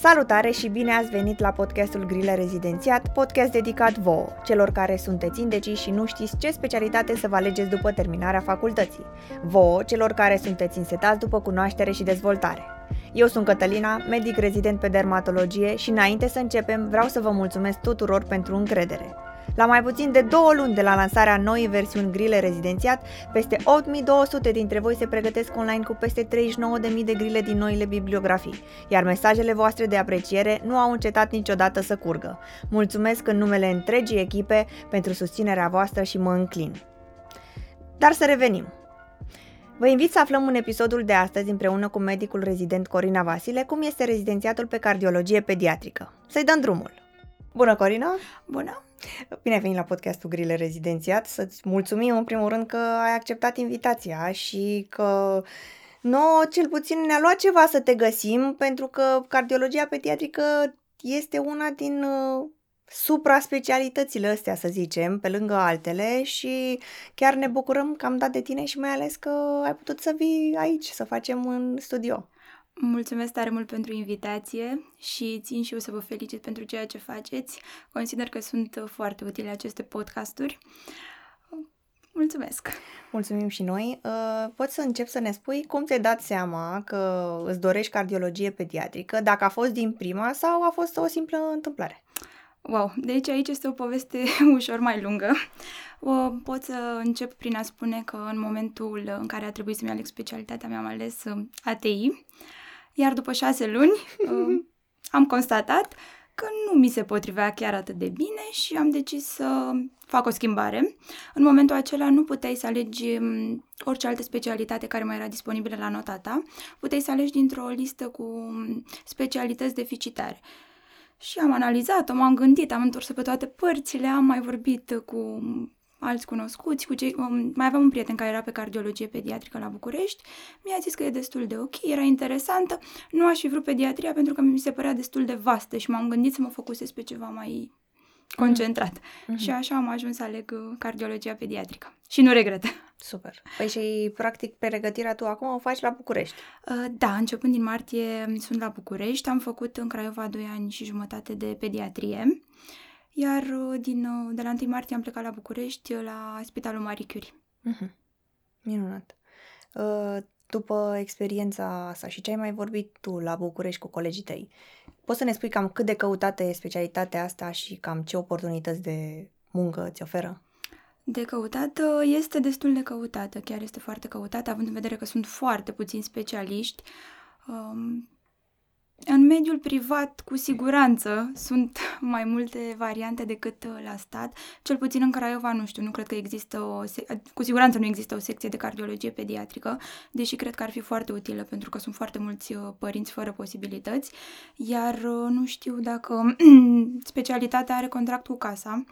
Salutare și bine ați venit la podcastul Grile Rezidențiat, podcast dedicat vouă, celor care sunteți indeciși și nu știți ce specialitate să vă alegeți după terminarea facultății. Vouă, celor care sunteți însetați după cunoaștere și dezvoltare. Eu sunt Cătălina, medic rezident pe dermatologie și înainte să începem vreau să vă mulțumesc tuturor pentru încredere. La mai puțin de două luni de la lansarea noii versiuni grile rezidențiat, peste 8200 dintre voi se pregătesc online cu peste 39.000 de grile din noile bibliografii, iar mesajele voastre de apreciere nu au încetat niciodată să curgă. Mulțumesc în numele întregii echipe pentru susținerea voastră și mă înclin. Dar să revenim. Vă invit să aflăm în episodul de astăzi împreună cu medicul rezident Corina Vasile cum este rezidențiatul pe cardiologie pediatrică. Să-i dăm drumul! Bună, Corina! Bună! Bine ai venit la podcastul Grile Rezidențiat. Să-ți mulțumim în primul rând că ai acceptat invitația și că nouă cel puțin ne-a luat ceva să te găsim pentru că cardiologia pediatrică este una din uh, supra-specialitățile astea, să zicem, pe lângă altele și chiar ne bucurăm că am dat de tine și mai ales că ai putut să vii aici, să facem în studio. Mulțumesc tare mult pentru invitație și țin și eu să vă felicit pentru ceea ce faceți. Consider că sunt foarte utile aceste podcasturi. Mulțumesc! Mulțumim și noi. Uh, poți să încep să ne spui cum ți-ai dat seama că îți dorești cardiologie pediatrică, dacă a fost din prima sau a fost o simplă întâmplare? Wow, deci aici este o poveste ușor mai lungă. Pot să încep prin a spune că în momentul în care a trebuit să-mi aleg specialitatea, mi-am ales uh, ATI. Iar după șase luni uh, am constatat că nu mi se potrivea chiar atât de bine și am decis să fac o schimbare. În momentul acela nu puteai să alegi um, orice altă specialitate care mai era disponibilă la nota ta, puteai să alegi dintr-o listă cu um, specialități deficitare. Și am analizat-o, m-am gândit, am întors pe toate părțile, am mai vorbit cu alți cunoscuți, cu cei, um, mai aveam un prieten care era pe cardiologie pediatrică la București, mi-a zis că e destul de ok, era interesantă, nu aș fi vrut pediatria pentru că mi se părea destul de vastă și m-am gândit să mă focusez pe ceva mai concentrat. Mm-hmm. Și așa am ajuns să aleg uh, cardiologia pediatrică. Și nu regret. Super. Păi și, practic, pregătirea tu acum o faci la București? Uh, da, începând din martie sunt la București. Am făcut în Craiova 2 ani și jumătate de pediatrie. Iar uh, din, uh, de la 1 martie am plecat la București, uh, la Spitalul Marie Curie. Mm-hmm. Minunat. După experiența asta și ce ai mai vorbit tu la București cu colegii tăi, poți să ne spui cam cât de căutată e specialitatea asta și cam ce oportunități de muncă ți oferă? De căutată este destul de căutată, chiar este foarte căutată, având în vedere că sunt foarte puțini specialiști. Um, în mediul privat, cu siguranță, sunt mai multe variante decât uh, la stat. Cel puțin în Craiova, nu știu, nu cred că există o... Cu siguranță nu există o secție de cardiologie pediatrică, deși cred că ar fi foarte utilă pentru că sunt foarte mulți uh, părinți fără posibilități, iar uh, nu știu dacă specialitatea are contract cu casa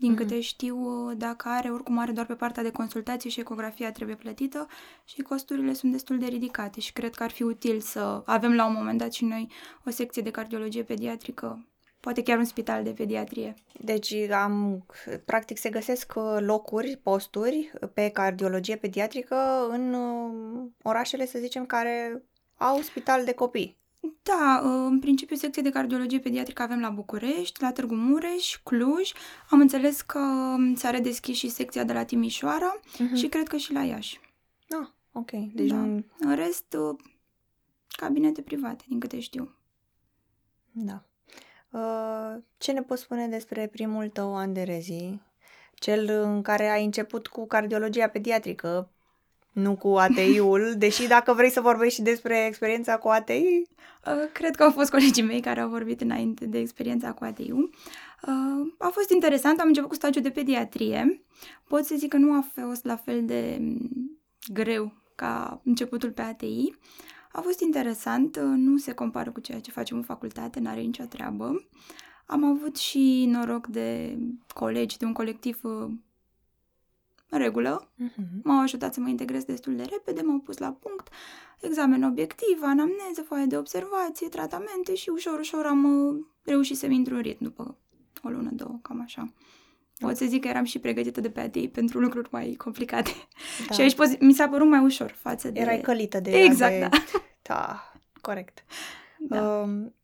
din mm-hmm. câte știu, dacă are, oricum are doar pe partea de consultație și ecografia trebuie plătită și costurile sunt destul de ridicate și cred că ar fi util să avem la un moment dat și noi o secție de cardiologie pediatrică poate chiar un spital de pediatrie. Deci am, practic se găsesc uh, locuri, posturi pe cardiologie pediatrică în uh, orașele, să zicem, care au spital de copii. Da, în principiu secție de cardiologie pediatrică avem la București, la Târgu Mureș, Cluj. Am înțeles că um, s-a redeschis și secția de la Timișoara uh-huh. și cred că și la Iași. Ah, ok. Deci da. În rest, uh, cabinete private, din câte știu. Da. Uh, ce ne poți spune despre primul tău an de rezi? Cel în care ai început cu cardiologia pediatrică, nu cu ATI-ul, deși dacă vrei să vorbești și despre experiența cu ATI... Uh, cred că au fost colegii mei care au vorbit înainte de experiența cu ATI-ul. Uh, a fost interesant, am început cu stagiul de pediatrie. Pot să zic că nu a fost la fel de mm, greu ca începutul pe ATI. A fost interesant, uh, nu se compară cu ceea ce facem în facultate, n-are nicio treabă. Am avut și noroc de colegi, de un colectiv în regulă. Uh-huh. M-au ajutat să mă integrez destul de repede, m-au pus la punct, examen obiectiv, anamneză, foaie de observație, tratamente și ușor, ușor am uh, reușit să-mi intru în ritm după o lună, două, cam așa. Pot să zic că eram și pregătită de pe ATI pentru lucruri mai complicate. Da. și aici mi s-a părut mai ușor față de... Erai călită de Exact, de... da. Da, corect. Da. Um,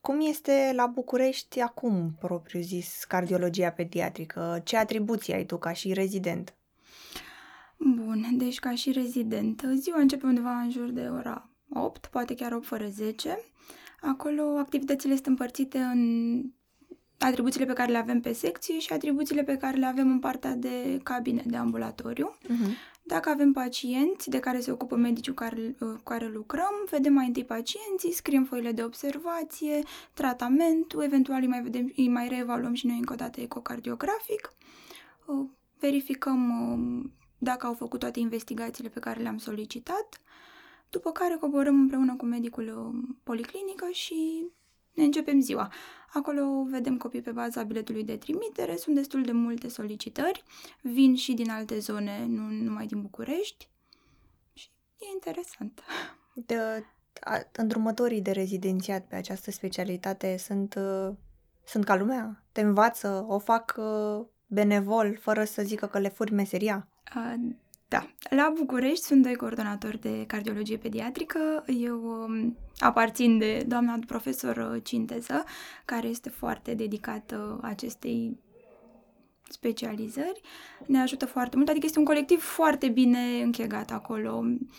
cum este la București acum, propriu zis, cardiologia pediatrică? Ce atribuții ai tu ca și rezident? Bun, deci ca și rezident, ziua începe undeva în jur de ora 8, poate chiar 8 fără 10. Acolo activitățile sunt împărțite în atribuțiile pe care le avem pe secție și atribuțiile pe care le avem în partea de cabine de ambulatoriu. Uh-huh. Dacă avem pacienți de care se ocupă medicul care, cu care lucrăm, vedem mai întâi pacienții, scriem foile de observație, tratamentul, eventual îi mai, vedem, îi mai reevaluăm și noi încă o dată ecocardiografic, verificăm dacă au făcut toate investigațiile pe care le-am solicitat, după care coborâm împreună cu medicul policlinică și ne începem ziua. Acolo vedem copii pe baza biletului de trimitere, sunt destul de multe solicitări, vin și din alte zone, nu numai din București și e interesant. De, a, îndrumătorii de rezidențiat pe această specialitate sunt, uh, sunt ca lumea? Te învață? O fac uh, benevol, fără să zică că le furi meseria? Uh, da. La București sunt doi coordonatori de cardiologie pediatrică. Eu um, aparțin de doamna profesor uh, Cinteză, care este foarte dedicată acestei specializări. Ne ajută foarte mult, adică este un colectiv foarte bine închegat acolo. Um,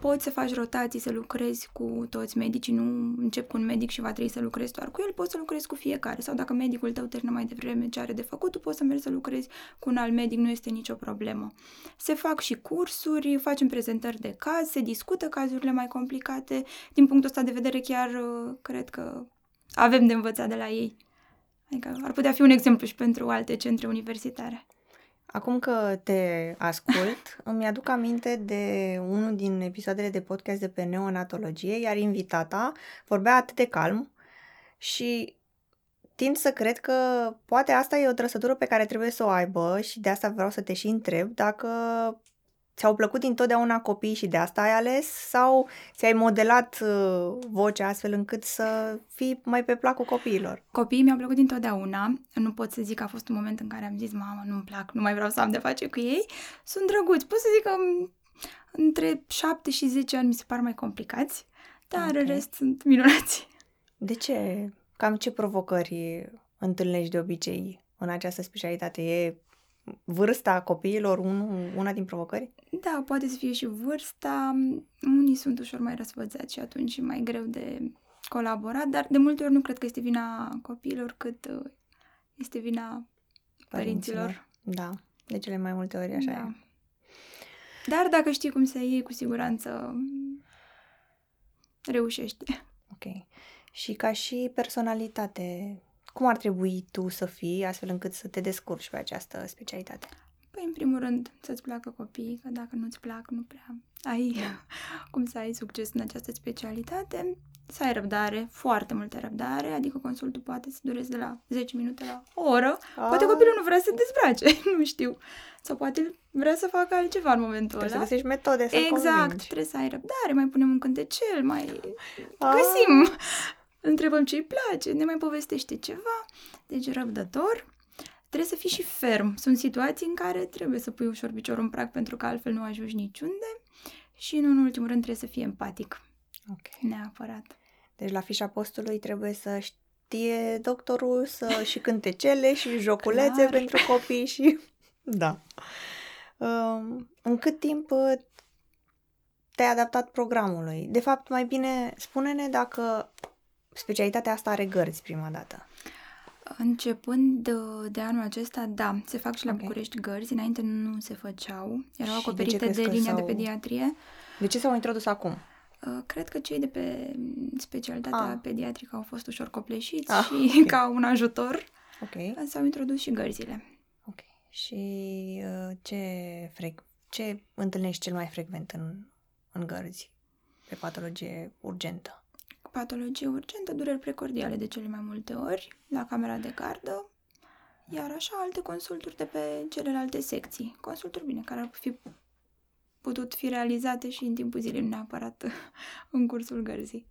poți să faci rotații, să lucrezi cu toți medicii, nu încep cu un medic și va trebui să lucrezi doar cu el, poți să lucrezi cu fiecare. Sau dacă medicul tău termină mai devreme ce are de făcut, tu poți să mergi să lucrezi cu un alt medic, nu este nicio problemă. Se fac și cursuri, facem prezentări de caz, se discută cazurile mai complicate. Din punctul ăsta de vedere chiar uh, cred că avem de învățat de la ei. Adică ar putea fi un exemplu și pentru alte centre universitare. Acum că te ascult, îmi aduc aminte de unul din episoadele de podcast de pe neonatologie, iar invitata vorbea atât de calm și tind să cred că poate asta e o trăsătură pe care trebuie să o aibă și de asta vreau să te și întreb dacă ți-au plăcut întotdeauna copiii și de asta ai ales sau ți-ai modelat uh, vocea astfel încât să fii mai pe placul copiilor? Copiii mi-au plăcut întotdeauna. Nu pot să zic că a fost un moment în care am zis, mama, nu-mi plac, nu mai vreau să am de face cu ei. Sunt drăguți. Pot să zic că um, între 7 și 10 ani mi se par mai complicați, dar okay. în rest sunt minunați. De ce? Cam ce provocări întâlnești de obicei în această specialitate? E vârsta copiilor un, una din provocări? Da, poate să fie și vârsta. Unii sunt ușor mai răsfățați și atunci e mai greu de colaborat, dar de multe ori nu cred că este vina copiilor, cât uh, este vina părinților. părinților. Da, de cele mai multe ori așa da. e. Dar dacă știi cum să iei, cu siguranță reușești. Ok. Și ca și personalitate, cum ar trebui tu să fii astfel încât să te descurci pe această specialitate? Păi, în primul rând, să-ți placă copiii, că dacă nu-ți plac, nu prea ai cum să ai succes în această specialitate. Să ai răbdare, foarte multă răbdare, adică consultul poate să dureze de la 10 minute la o oră. A. Poate copilul nu vrea să te dezbrace, nu știu. Sau poate vrea să facă altceva în momentul trebuie ăla. Trebuie să găsești metode să Exact, convingi. trebuie să ai răbdare, mai punem un cântecel, mai A. găsim întrebăm ce îi place, ne mai povestește ceva, deci răbdător. Trebuie să fii și ferm. Sunt situații în care trebuie să pui ușor piciorul în prag pentru că altfel nu ajungi niciunde și, nu în ultimul rând, trebuie să fii empatic. Ok. Neapărat. Deci la fișa postului trebuie să știe doctorul să și cântecele și joculețe Clar. pentru copii și... Da. Um, în cât timp uh, te-ai adaptat programului? De fapt, mai bine spune-ne dacă specialitatea asta are gărzi prima dată. Începând de, de anul acesta, da, se fac și la okay. București gărzi, înainte nu se făceau, erau și acoperite de, de linia de pediatrie. De ce s-au introdus acum? Uh, cred că cei de pe specialitatea ah. pediatrică au fost ușor copleșiți ah, și okay. ca un ajutor okay. s-au introdus și gărzile. Ok. Și uh, ce, frec- ce întâlnești cel mai frecvent în, în gărzi pe patologie urgentă? Patologie urgentă, dureri precordiale de cele mai multe ori, la camera de gardă, iar așa alte consulturi de pe celelalte secții. Consulturi bine, care ar fi putut fi realizate și în timpul zilei, nu neapărat în cursul gărzii.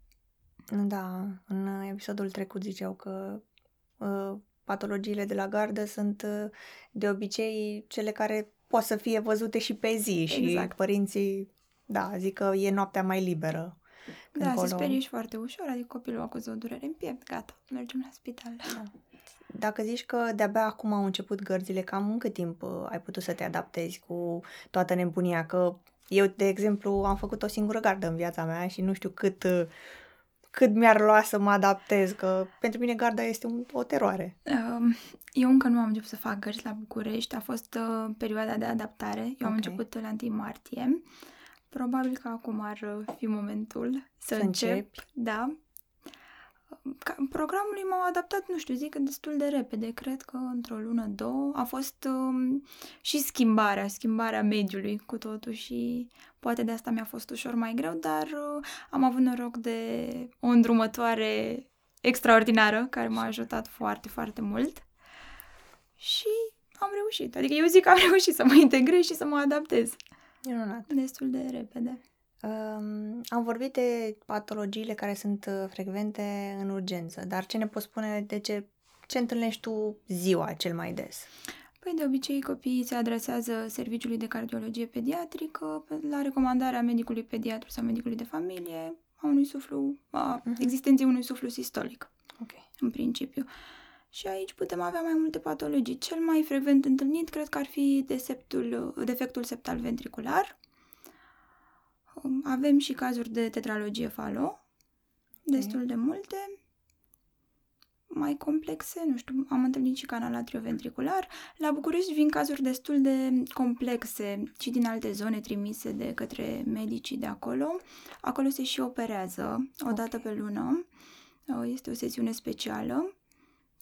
Da, în episodul trecut ziceau că uh, patologiile de la gardă sunt uh, de obicei cele care pot să fie văzute și pe zi exact. și părinții, da, zic că e noaptea mai liberă Da, încolo... se sperie și foarte ușor, adică copilul acuză o durere în piept, gata, mergem la spital. Da. Dacă zici că de-abia acum au început gărzile, cam în cât timp uh, ai putut să te adaptezi cu toată nebunia? Că eu, de exemplu, am făcut o singură gardă în viața mea și nu știu cât, uh, cât mi-ar lua să mă adaptez, că pentru mine garda este un, o teroare. Um, eu încă nu am început să fac gărzi la București, a fost uh, perioada de adaptare. Eu okay. am început la 1 martie. Probabil că acum ar fi momentul să, să încep. Începi. Da, programului m-au adaptat, nu știu, zic destul de repede. Cred că într-o lună, două a fost um, și schimbarea, schimbarea mediului cu totul și poate de asta mi-a fost ușor mai greu, dar uh, am avut noroc de o îndrumătoare extraordinară care m-a ajutat foarte, foarte mult și am reușit. Adică eu zic că am reușit să mă integrez și să mă adaptez. Minunat. Destul de repede. Um, am vorbit de patologiile care sunt uh, frecvente în urgență, dar ce ne poți spune de ce, ce întâlnești tu ziua cel mai des? Păi de obicei copiii se adresează serviciului de cardiologie pediatrică la recomandarea medicului pediatru sau medicului de familie a unui suflu, a uh-huh. existenței unui suflu sistolic. Okay. În principiu. Și aici putem avea mai multe patologii. Cel mai frecvent întâlnit cred că ar fi defectul, defectul septal ventricular, avem și cazuri de tetralogie falo, destul de multe, mai complexe, nu știu, am întâlnit și canal atrioventricular. La București vin cazuri destul de complexe și din alte zone trimise de către medicii de acolo. Acolo se și operează o dată okay. pe lună. Este o sesiune specială.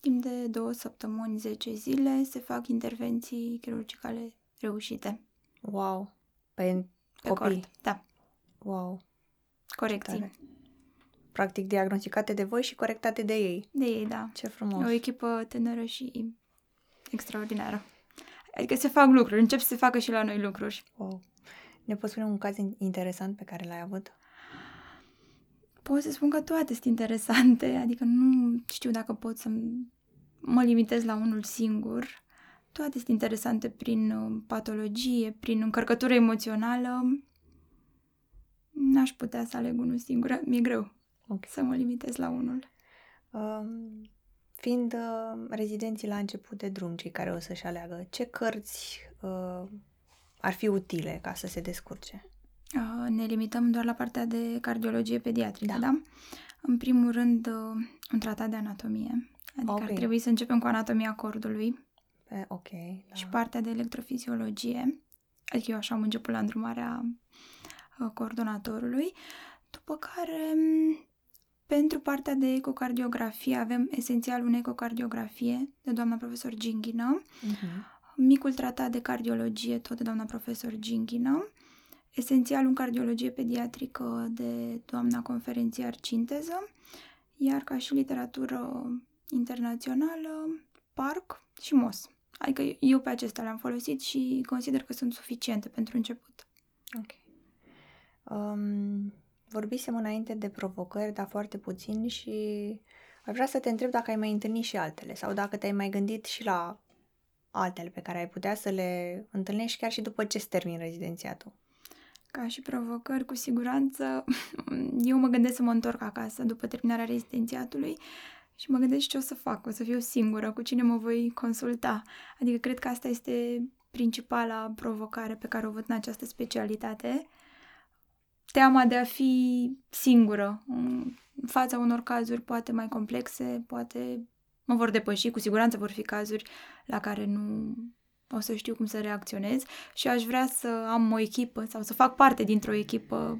Timp de două săptămâni, 10 zile, se fac intervenții chirurgicale reușite. Wow! Pe, pe copii? Cord, da. Wow! Corecții. Practic diagnosticate de voi și corectate de ei. De ei, da. Ce frumos. O echipă tânără și extraordinară. Adică se fac lucruri, încep să se facă și la noi lucruri. Wow. Ne poți spune un caz interesant pe care l-ai avut? Pot să spun că toate sunt interesante, adică nu știu dacă pot să mă limitez la unul singur. Toate sunt interesante prin uh, patologie, prin încărcătură emoțională N-aș putea să aleg unul singur, mi-e greu okay. să mă limitez la unul. Um, fiind uh, rezidenții la început de drum, cei care o să-și aleagă, ce cărți uh, ar fi utile ca să se descurce? Uh, ne limităm doar la partea de cardiologie pediatrică, da? da? În primul rând, uh, un tratat de anatomie. Adică okay. ar trebui să începem cu anatomia cordului. Pe, ok. Da. Și partea de electrofiziologie. Adică eu așa am început la îndrumarea Uh, coordonatorului, după care pentru partea de ecocardiografie avem esențial un ecocardiografie de doamna profesor Ginghină, uh-huh. micul tratat de cardiologie tot de doamna profesor Ginghină, esențial un cardiologie pediatrică de doamna conferențiar Cinteză, iar ca și literatură internațională, PARC și MOS. Adică eu pe acestea le-am folosit și consider că sunt suficiente pentru început. Ok. Um, vorbisem înainte de provocări, dar foarte puțin și aș vrea să te întreb dacă ai mai întâlnit și altele sau dacă te-ai mai gândit și la altele pe care ai putea să le întâlnești chiar și după ce termin rezidențiatul. Ca și provocări, cu siguranță, eu mă gândesc să mă întorc acasă după terminarea rezidențiatului și mă gândesc ce o să fac, o să fiu singură, cu cine mă voi consulta. Adică cred că asta este principala provocare pe care o văd în această specialitate teama de a fi singură în fața unor cazuri poate mai complexe, poate mă vor depăși, cu siguranță vor fi cazuri la care nu o să știu cum să reacționez și aș vrea să am o echipă sau să fac parte dintr-o echipă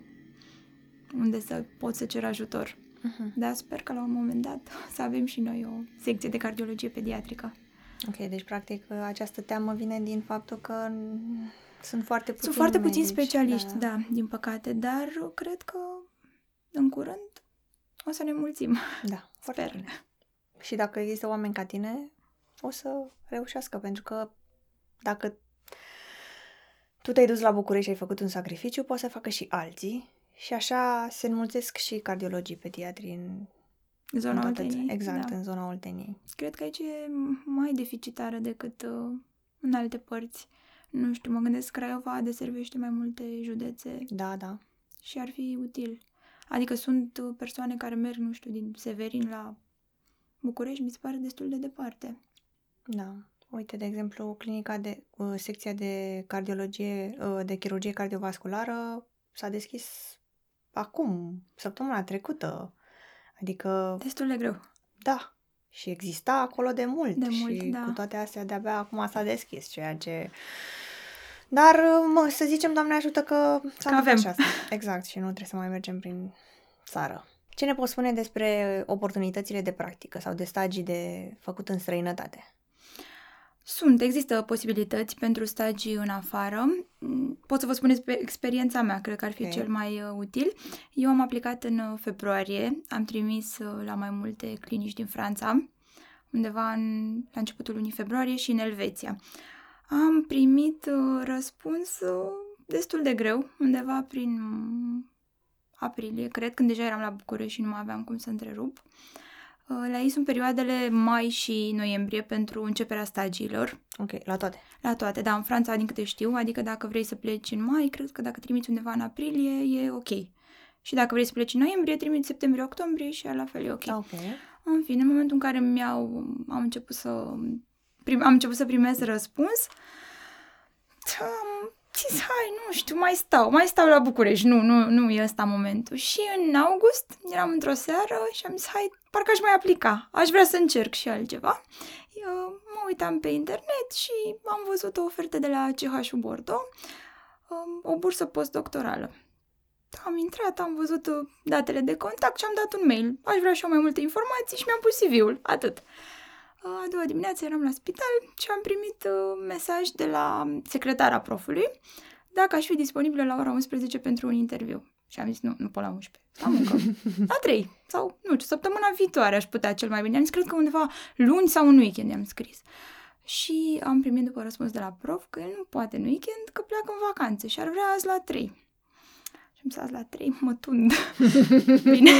unde să pot să cer ajutor. Uh-huh. Dar sper că la un moment dat să avem și noi o secție de cardiologie pediatrică. Ok, deci practic această teamă vine din faptul că sunt foarte puțini Sunt foarte puțini specialiști, da. da, din păcate, dar cred că în curând o să ne mulțim. Da, foarte Sper. bine. Și dacă există oameni ca tine, o să reușească, pentru că dacă tu te-ai dus la București și ai făcut un sacrificiu, poți să facă și alții și așa se înmulțesc și cardiologii pediatri în zona în Olteniei. Exact, da. în zona Olteniei. Cred că aici e mai deficitară decât uh, în alte părți. Nu știu, mă gândesc Craiova deservește mai multe județe. Da, da. Și ar fi util. Adică sunt uh, persoane care merg, nu știu, din Severin la București, mi se pare destul de departe. Da. Uite, de exemplu, clinica de, uh, secția de cardiologie, uh, de chirurgie cardiovasculară s-a deschis acum, săptămâna trecută. Adică, Destul de greu. da, și exista acolo de mult. De mult, și da. cu toate astea de-abia acum s-a deschis, ceea ce... Dar, uh, mă, să zicem, Doamne ajută că s-a Că întâmplat avem. și asta. Exact, și nu trebuie să mai mergem prin țară. Ce ne poți spune despre oportunitățile de practică sau de stagii de făcut în străinătate? Sunt, există posibilități pentru stagii în afară. Mm, Pot să vă spun despre experiența mea, cred că ar fi Ok. cel mai uh, util. Eu am aplicat în uh, februarie, am trimis uh, la mai multe clinici din Franța, undeva în, la începutul lunii februarie și în Elveția. Am primit uh, răspuns uh, destul de greu, undeva prin mm, aprilie, cred, când deja eram la București și nu mai aveam cum să întrerup. Uh, La ei sunt perioadele mai și noiembrie pentru începerea stagiilor. Ok, la toate. La toate, da, în Franța, din câte știu, adică dacă vrei să pleci în mai, cred că dacă trimiți undeva în aprilie, e ok. Și dacă vrei să pleci în noiembrie, trimiți septembrie-octombrie și la fel e ok. Da, ok. În fine, în momentul în care mi-au, am început să, prim, am început să primesc răspuns, am zis, hai, nu știu, mai stau, mai stau la București, nu, nu, nu e ăsta momentul. Și în august eram într-o seară și am zis, hai, parcă aș mai aplica, aș vrea să încerc și altceva. Eu mă uitam pe internet și am văzut o ofertă de la CH Bordeaux, um, o bursă postdoctorală. Am intrat, am văzut uh, datele de contact și am dat un mail. Aș vrea și eu mai multe informații și mi-am pus CV-ul. Atât. Uh, A doua dimineață eram la spital și am primit uh, mesaj de la secretara profului dacă aș fi disponibilă la ora 11 pentru un interviu. Și am zis, nu, nu pot la 11. Am încă. La 3. Sau, nu știu, săptămâna viitoare aș putea cel mai bine. Am zis, cred că undeva luni sau în weekend i-am scris. Și am primit după răspuns de la prof că el nu poate în weekend, că pleacă în vacanțe și ar vrea azi la 3. Și am zis, azi la 3 mă tund. Bine,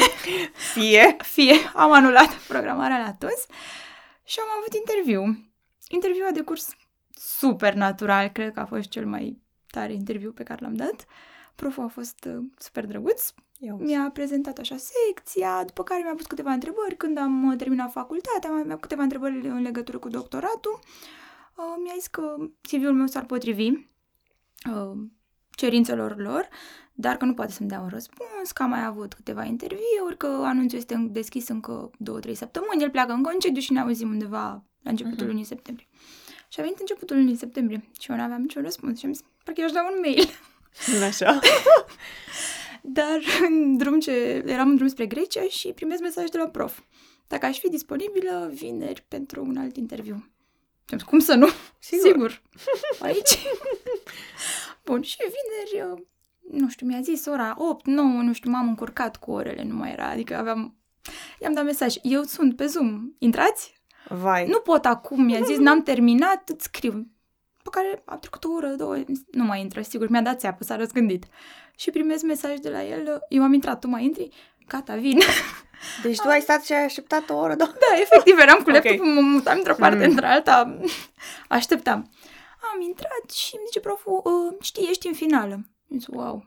Fie. fie, am anulat programarea la tuns și am avut interviu. Interviul a decurs super natural, cred că a fost cel mai tare interviu pe care l-am dat. Proful a fost uh, super drăguț, Eu. mi-a prezentat așa secția, după care mi-a pus câteva întrebări când am uh, terminat facultatea, mi-a mi-a câteva întrebări în legătură cu doctoratul. Uh, mi-a zis că CV-ul meu s-ar potrivi uh, cerințelor lor, dar că nu poate să-mi dea un răspuns, că am mai avut câteva interviuri, că anunțul este în- deschis încă două, trei săptămâni, el pleacă în concediu și ne auzim undeva la începutul Mhm. lunii septembrie. Și a venit începutul lunii septembrie și eu nu aveam niciun răspuns și am zis, parcă i-aș da un mail. Așa. Dar în drum ce, eram în drum spre Grecia și primesc mesaj de la prof. Dacă aș fi disponibilă vineri pentru un alt interviu. Și am zis, cum să nu? Sigur. Sigur. Aici. Bun, și vineri, uh, nu știu, mi-a zis ora 8, 9, nu știu, m-am încurcat cu orele, nu mai era, adică aveam... I-am dat mesaj, eu sunt pe Zoom, intrați? Vai. Nu pot acum, mi-a zis, n-am terminat, îți scriu. Pe care a trecut o oră, două, nu mai intră, sigur, mi-a dat țeapă, s-a răzgândit. Și primesc mesaj de la el, eu am intrat, tu mai intri? Gata, vin. Deci tu ai stat și ai așteptat o oră, două. da, efectiv, eram cu Ok. laptopul, mă mutam într-o parte, Mm. într-alta, așteptam. Am intrat și îmi zice proful, "Uh, știi, ești în finală. Am zis, wow.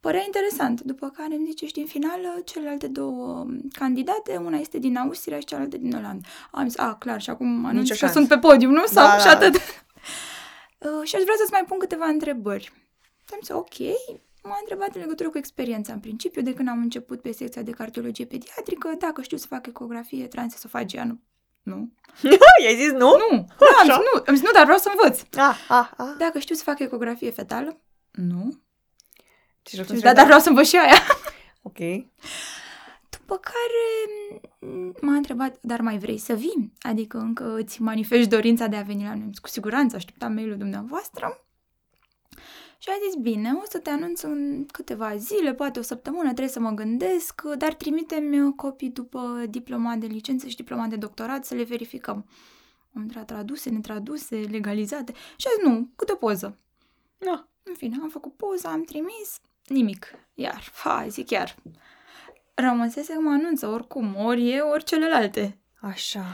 Părea interesant. După care îmi zice, ești în finală, celelalte două um, candidate, una este din Austria și cealaltă din Olanda. Am zis, a, clar, și acum anunț că șansă. sunt pe podium, nu? Sau Da, și da. Atât. Uh, și aș vrea să-ți mai pun câteva întrebări. Am zis, ok. M-a întrebat în legătură cu experiența în principiu, de când am început pe secția de cardiologie pediatrică, dacă știu să fac ecografie transesofagiană. Nu. I-ai zis nu? Nu. Da, am zis, nu. Am zis, nu, dar vreau să învăț. Ah, ah, ah. Dacă știu să fac ecografie fetală? Nu. Ce Și am zis, da, dar vreau să învăț și aia. Ok. După care m, m-a întrebat, dar mai vrei să vii? Adică încă îți manifesti dorința de a veni la noi? Am zis, Cu siguranță, așteptam mail-ul dumneavoastră. Și a zis, bine, o să te anunț în câteva zile, poate o săptămână, trebuie să mă gândesc, dar trimite-mi copii după diploma de licență și diploma de doctorat să le verificăm. Am intrat traduse, netraduse, legalizate. Și a zis, nu, câte o poză. Da. În fine, am făcut poza, am trimis, nimic. Iar, hai, zic chiar. Rămăsese că mă anunță oricum, ori e, ori celelalte. Așa.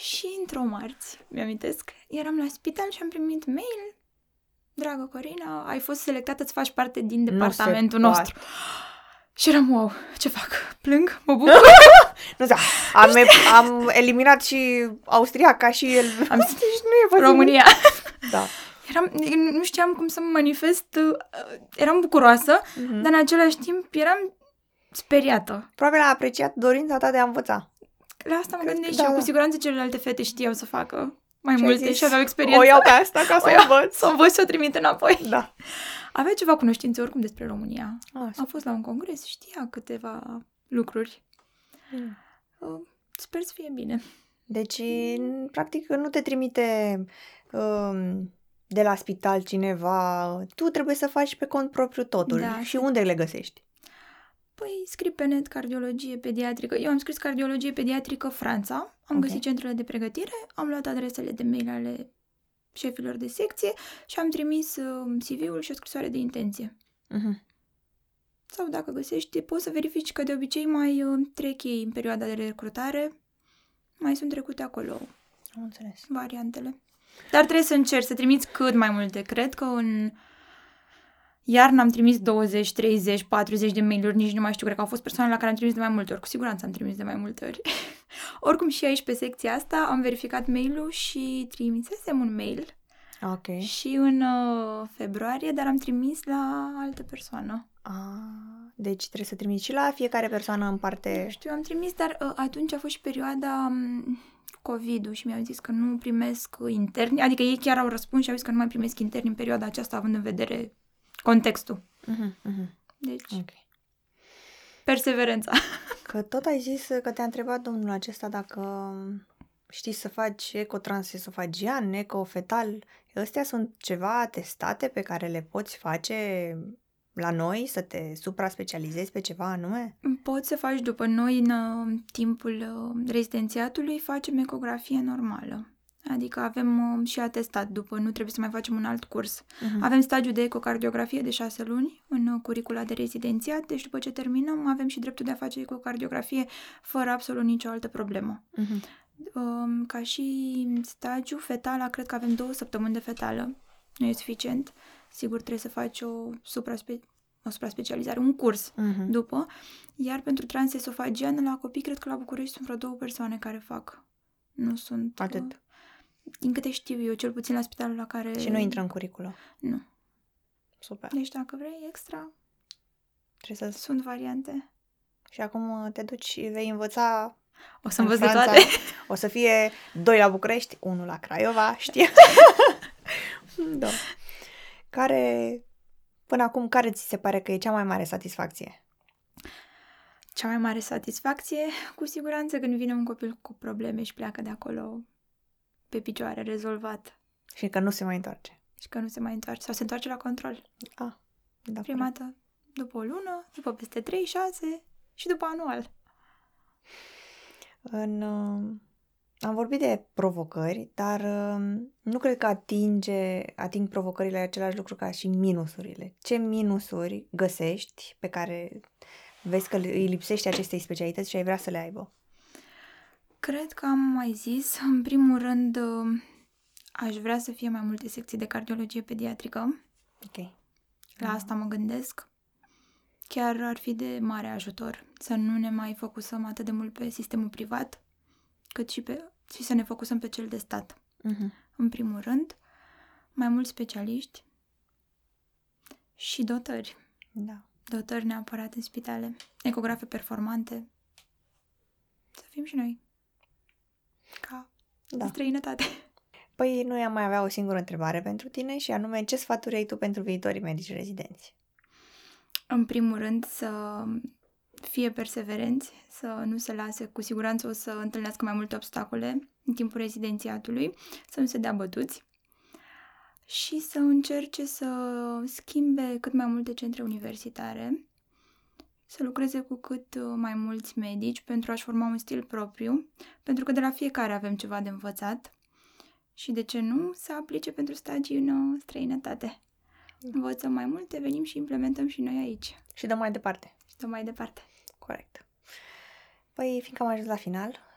Și într-o marți, mi-amintesc, eram la spital și am primit mail. Dragă Corina, ai fost selectată să faci parte din Nu se departamentul poate. nostru. Și eram, wow, ce fac? Plâng? Mă bucur? Nu știu, am, am eliminat și Austria ca și el. Am zis, Deci nu e posibil. România. Da. Eram, nu știam cum să mă manifest, uh, eram bucuroasă, Mhm. dar în același timp eram speriată. Probabil a apreciat dorința ta de a învăța. La asta mă Cred gândesc că și eu, da, cu da. siguranță celelalte fete știau să facă mai Și ai multe zis, și aveau experiență. O iau pe asta ca să O o iau. învăț. Să o învăț și o trimit înapoi. Da. Avea ceva cunoștințe oricum despre România. Ah, A fost la un congres, știa câteva lucruri. bine. Uh, Sper să fie bine. Deci, n- practic, nu te trimite um, de la spital cineva. Tu trebuie să faci pe cont propriu totul. Da. Și unde le găsești? Păi scrii pe net cardiologie pediatrică. Eu am scris cardiologie pediatrică Franța, am Ok. găsit centrele de pregătire, am luat adresele de mail ale șefilor de secție și am trimis uh, CV-ul și o scrisoare de intenție. Mhm. Sau dacă găsești, poți să verifici că de obicei mai uh, trec ei în perioada de recrutare, mai sunt trecute acolo Am înțeles. variantele. Dar trebuie să încerci să trimiți cât mai multe. Cred că în iarnă am trimis 20, 30, 40 de mail-uri, nici nu mai știu, cred că au fost persoane la care am trimis de mai multe ori. Cu siguranță am trimis de mai multe ori. Oricum și aici pe secția asta am verificat mail-ul și trimisesem un mail Ok. și în uh, februarie, dar am trimis la altă persoană. A, deci trebuie să trimiți și la fiecare persoană în Nu parte. știu, am trimis, dar uh, atunci a fost și perioada um, COVID-ul și mi-au zis că nu primesc interni, adică ei chiar au răspuns și au zis că nu mai primesc interni în perioada aceasta, având în vedere contextul. Mhm, mhm. Deci, Ok. perseverența. Că tot ai zis că te-a întrebat domnul acesta dacă știi să faci ecotransesofaggian, ecofetal. Astea sunt ceva testate pe care le poți face la noi, să te supra-specializezi pe ceva anume? Poți să faci după noi în uh, timpul uh, rezidențiatului, facem ecografie normală. Adică avem uh, și atestat după, nu trebuie să mai facem un alt curs. Mhm. Avem stagiu de ecocardiografie de șase luni în uh, curicula de rezidențiat, deci după ce terminăm avem și dreptul de a face ecocardiografie fără absolut nicio altă problemă. Mhm. Um, ca și stagiu fetala, cred că avem două săptămâni de fetală. Nu e suficient. Sigur, trebuie să faci o supra-spe- o supra-specializare, un curs Mhm. după. Iar pentru transesofagian, la copii, cred că la București sunt vreo două persoane care fac. Nu sunt... Atât. uh, Din câte știu eu, cel puțin la spitalul la care... Și nu intră în curriculă. Nu. Super. Deci dacă vrei extra, Trebuie să... sunt variante. Și acum uh, te duci și vei învăța O să în învăț de Franța. toate. O să fie doi la București, unul la Craiova, știi? da. Care, până acum, care ți se pare că e cea mai mare satisfacție? Cea mai mare satisfacție, cu siguranță, când vine un copil cu probleme și pleacă de acolo pe picioare, rezolvat. Și că nu se mai întoarce. Și că nu se mai întoarce. Sau se întoarce la control. Ah, da. Prima dată după o lună, după peste 3, 6 și după anual. În, uh, am vorbit de provocări, dar uh, nu cred că atinge, ating provocările același lucru ca și minusurile. Ce minusuri găsești pe care vezi că îi lipsește acestei specialități și ai vrea să le aibă? Cred că am mai zis, în primul rând, uh, aș vrea să fie mai multe secții de cardiologie pediatrică. Ok. La asta mă gândesc. Chiar ar fi de mare ajutor să nu ne mai focusăm atât de mult pe sistemul privat, cât și, pe, și să ne focusăm pe cel de stat. Mhm. În primul rând, mai mulți specialiști și dotări. Da. Dotări neapărat în spitale, ecografe performante. Să fim și noi. Ca Da. da. străinătate. Păi noi am mai avea o singură întrebare pentru tine și anume ce sfaturi ai tu pentru viitorii medici rezidenți? În primul rând să fie perseverenți, să nu se lase, cu siguranță o să întâlnească mai multe obstacole în timpul rezidențiatului, să nu se dea bătuți și să încerce să schimbe cât mai multe centre universitare, să lucreze cu cât uh, mai mulți medici pentru a-și forma un stil propriu, pentru că de la fiecare avem ceva de învățat și de ce nu să aplice pentru stagii în uh, străinătate. Învățăm mai multe, venim și implementăm și noi aici. Și dăm mai departe. Și dăm mai departe. Corect. Păi, fiindcă am ajuns la final, uh,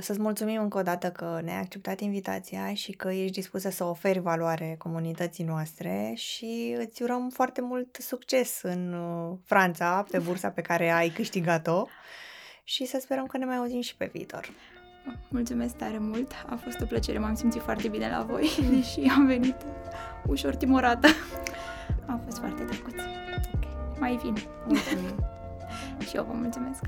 să-ți mulțumim încă o dată că ne-ai acceptat invitația și că ești dispusă să oferi valoare comunității noastre și îți urăm foarte mult succes în uh, Franța, pe bursa pe care ai câștigat-o și să sperăm că ne mai auzim și pe viitor. Mulțumesc tare mult, a fost o plăcere, m-am simțit foarte bine la voi, deși am venit ușor timorată. A fost foarte drăguț. Mai vin. Mulțumim. și eu vă mulțumesc.